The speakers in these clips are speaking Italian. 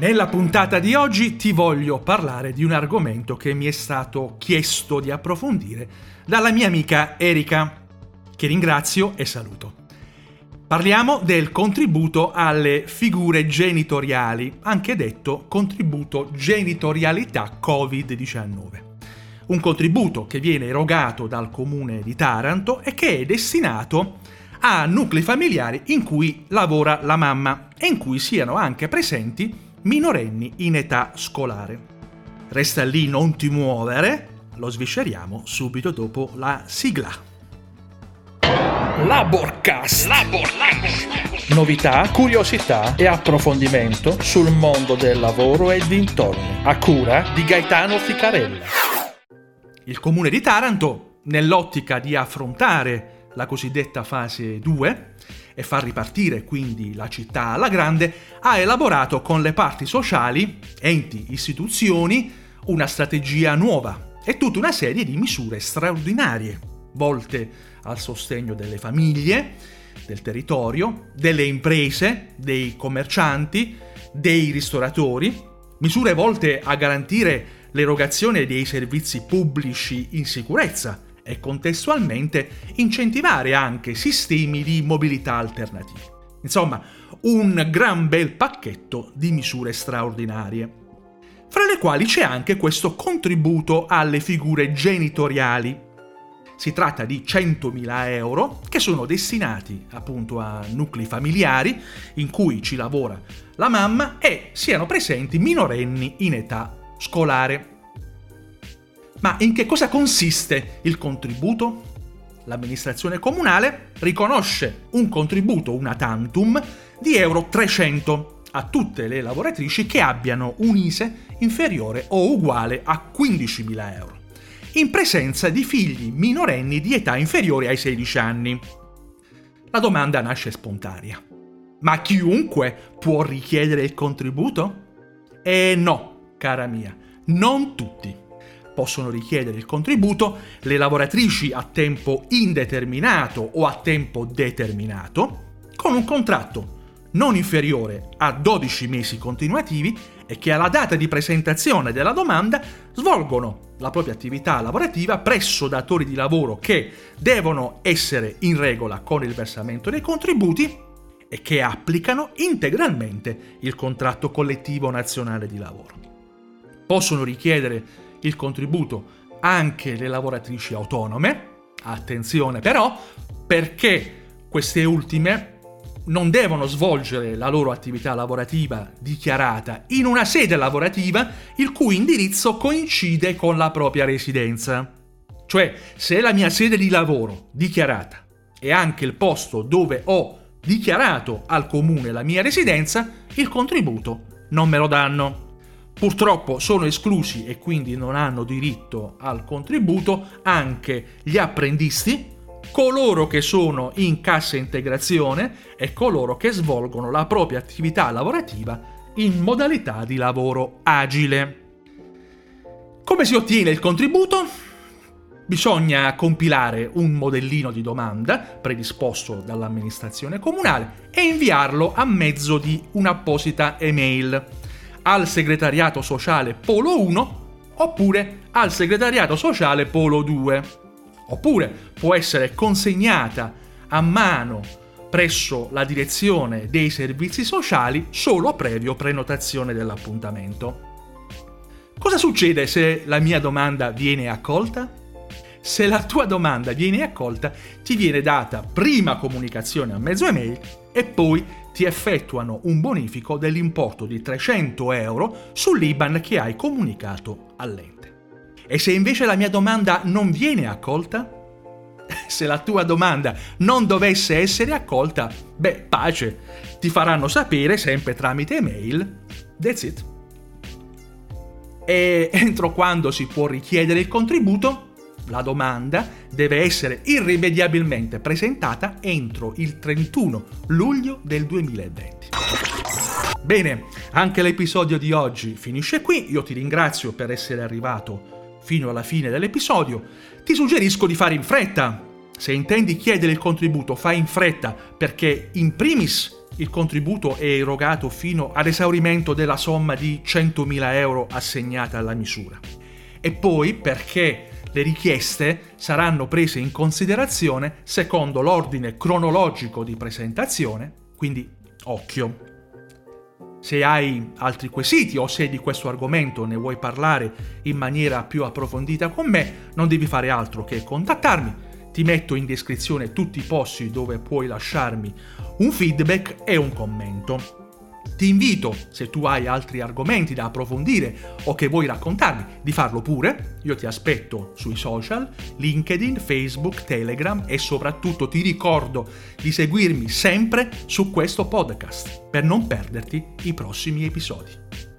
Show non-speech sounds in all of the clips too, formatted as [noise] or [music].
Nella puntata di oggi ti voglio parlare di un argomento che mi è stato chiesto di approfondire dalla mia amica Erika, che ringrazio e saluto. Parliamo del contributo alle figure genitoriali, anche detto contributo genitorialità Covid-19. Un contributo che viene erogato dal comune di Taranto e che è destinato a nuclei familiari in cui lavora la mamma e in cui siano anche presenti minorenni in età scolare. Resta lì, non ti muovere, lo svisceriamo subito dopo la sigla. Laborcast. Laborcast. Novità, curiosità e approfondimento sul mondo del lavoro e dintorni, a cura di Gaetano Ficarella. Il comune di Taranto, nell'ottica di affrontare la cosiddetta fase 2, e far ripartire quindi la città alla grande, ha elaborato con le parti sociali, enti, istituzioni, una strategia nuova e tutta una serie di misure straordinarie, volte al sostegno delle famiglie, del territorio, delle imprese, dei commercianti, dei ristoratori, misure volte a garantire l'erogazione dei servizi pubblici in sicurezza, e contestualmente incentivare anche sistemi di mobilità alternativi. Insomma, un gran bel pacchetto di misure straordinarie, fra le quali c'è anche questo contributo alle figure genitoriali. Si tratta di 100.000 euro che sono destinati appunto a nuclei familiari in cui ci lavora la mamma e siano presenti minorenni in età scolare. Ma in che cosa consiste il contributo? L'amministrazione comunale riconosce un contributo, una tantum, di euro 300 a tutte le lavoratrici che abbiano un ISE inferiore o uguale a 15.000 euro, in presenza di figli minorenni di età inferiore ai 16 anni. La domanda nasce spontanea. Ma chiunque può richiedere il contributo? E no, cara mia, non tutti possono richiedere il contributo le lavoratrici a tempo indeterminato o a tempo determinato con un contratto non inferiore a 12 mesi continuativi e che alla data di presentazione della domanda svolgono la propria attività lavorativa presso datori di lavoro che devono essere in regola con il versamento dei contributi e che applicano integralmente il contratto collettivo nazionale di lavoro. Possono richiedere il contributo anche le lavoratrici autonome, attenzione però, perché queste ultime non devono svolgere la loro attività lavorativa dichiarata in una sede lavorativa il cui indirizzo coincide con la propria residenza. Cioè, se la mia sede di lavoro dichiarata è anche il posto dove ho dichiarato al comune la mia residenza, il contributo non me lo danno. Purtroppo sono esclusi e quindi non hanno diritto al contributo anche gli apprendisti, coloro che sono in cassa integrazione e coloro che svolgono la propria attività lavorativa in modalità di lavoro agile. Come si ottiene il contributo? Bisogna compilare un modellino di domanda predisposto dall'amministrazione comunale e inviarlo a mezzo di un'apposita email al segretariato sociale Polo 1 oppure al segretariato sociale Polo 2. Oppure può essere consegnata a mano presso la direzione dei servizi sociali solo previo prenotazione dell'appuntamento. Cosa succede se la mia domanda viene accolta? Se la tua domanda viene accolta, ti viene data prima comunicazione a mezzo email e poi ti effettuano un bonifico dell'importo di 300 euro sull'IBAN che hai comunicato all'ente. E se invece la mia domanda non viene accolta? [laughs] Se la tua domanda non dovesse essere accolta, beh, pace, ti faranno sapere sempre tramite email. That's it. E entro quando si può richiedere il contributo? La domanda deve essere irrimediabilmente presentata entro il 31 luglio del 2020. Bene, anche l'episodio di oggi finisce qui, io ti ringrazio per essere arrivato fino alla fine dell'episodio, ti suggerisco di fare in fretta. Se intendi chiedere il contributo, fai in fretta perché in primis il contributo è erogato fino ad esaurimento della somma di 100.000 euro assegnata alla misura. E poi perché le richieste saranno prese in considerazione secondo l'ordine cronologico di presentazione, quindi occhio. Se hai altri quesiti o se di questo argomento ne vuoi parlare in maniera più approfondita con me, non devi fare altro che contattarmi. Ti metto in descrizione tutti i posti dove puoi lasciarmi un feedback e un commento. Ti invito, se tu hai altri argomenti da approfondire o che vuoi raccontarmi, di farlo pure. Io ti aspetto sui social, LinkedIn, Facebook, Telegram e soprattutto ti ricordo di seguirmi sempre su questo podcast per non perderti i prossimi episodi.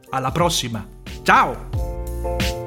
Alla prossima! Ciao!